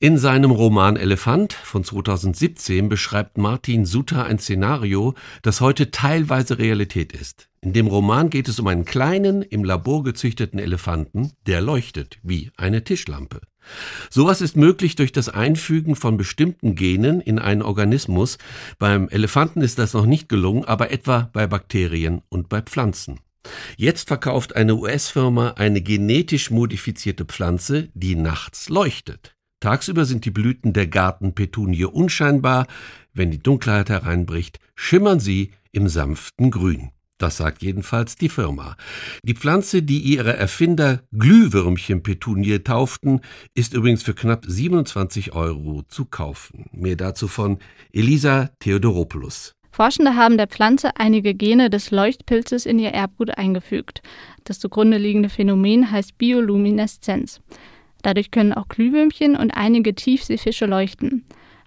In seinem Roman Elefant von 2017 beschreibt Martin Suter ein Szenario, das heute teilweise Realität ist. In dem Roman geht es um einen kleinen, im Labor gezüchteten Elefanten, der leuchtet wie eine Tischlampe. Sowas ist möglich durch das Einfügen von bestimmten Genen in einen Organismus. Beim Elefanten ist das noch nicht gelungen, aber etwa bei Bakterien und bei Pflanzen. Jetzt verkauft eine US-Firma eine genetisch modifizierte Pflanze, die nachts leuchtet. Tagsüber sind die Blüten der Gartenpetunie unscheinbar, wenn die Dunkelheit hereinbricht, schimmern sie im sanften Grün. Das sagt jedenfalls die Firma. Die Pflanze, die ihre Erfinder Glühwürmchen-Petunie tauften, ist übrigens für knapp 27 Euro zu kaufen. Mehr dazu von Elisa Theodoropoulos. Forschende haben der Pflanze einige Gene des Leuchtpilzes in ihr Erbgut eingefügt. Das zugrunde liegende Phänomen heißt Biolumineszenz. Dadurch können auch Glühwürmchen und einige Tiefseefische leuchten.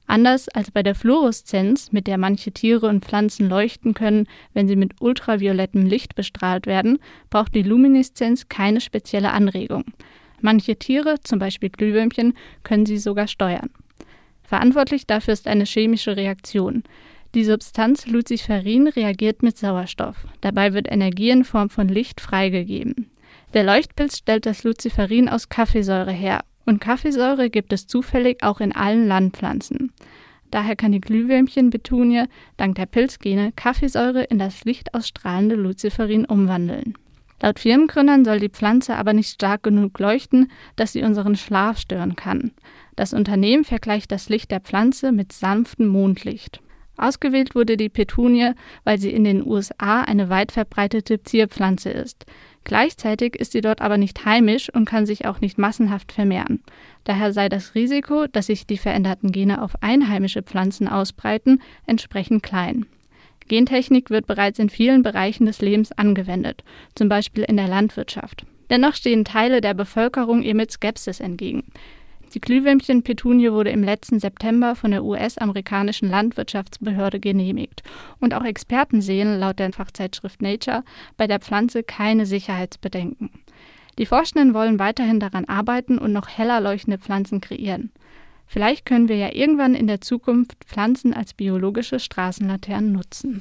Anders als bei der Fluoreszenz, mit der manche Tiere und Pflanzen leuchten können, wenn sie mit ultraviolettem Licht bestrahlt werden, braucht die Lumineszenz keine spezielle Anregung. Manche Tiere, zum Beispiel Glühwürmchen, können sie sogar steuern. Verantwortlich dafür ist eine chemische Reaktion. Die Substanz Luciferin reagiert mit Sauerstoff. Dabei wird Energie in Form von Licht freigegeben. Der Leuchtpilz stellt das Luciferin aus Kaffeesäure her und Kaffeesäure gibt es zufällig auch in allen Landpflanzen. Daher kann die Glühwürmchen-Betunie dank der Pilzgene Kaffeesäure in das lichtausstrahlende Luciferin umwandeln. Laut Firmengründern soll die Pflanze aber nicht stark genug leuchten, dass sie unseren Schlaf stören kann. Das Unternehmen vergleicht das Licht der Pflanze mit sanftem Mondlicht. Ausgewählt wurde die Petunie, weil sie in den USA eine weit verbreitete Zierpflanze ist. Gleichzeitig ist sie dort aber nicht heimisch und kann sich auch nicht massenhaft vermehren. Daher sei das Risiko, dass sich die veränderten Gene auf einheimische Pflanzen ausbreiten, entsprechend klein. Gentechnik wird bereits in vielen Bereichen des Lebens angewendet, zum Beispiel in der Landwirtschaft. Dennoch stehen Teile der Bevölkerung ihr mit Skepsis entgegen. Die Glühwürmchen-Petunie wurde im letzten September von der US-amerikanischen Landwirtschaftsbehörde genehmigt. Und auch Experten sehen laut der Fachzeitschrift Nature bei der Pflanze keine Sicherheitsbedenken. Die Forschenden wollen weiterhin daran arbeiten und noch heller leuchtende Pflanzen kreieren. Vielleicht können wir ja irgendwann in der Zukunft Pflanzen als biologische Straßenlaternen nutzen.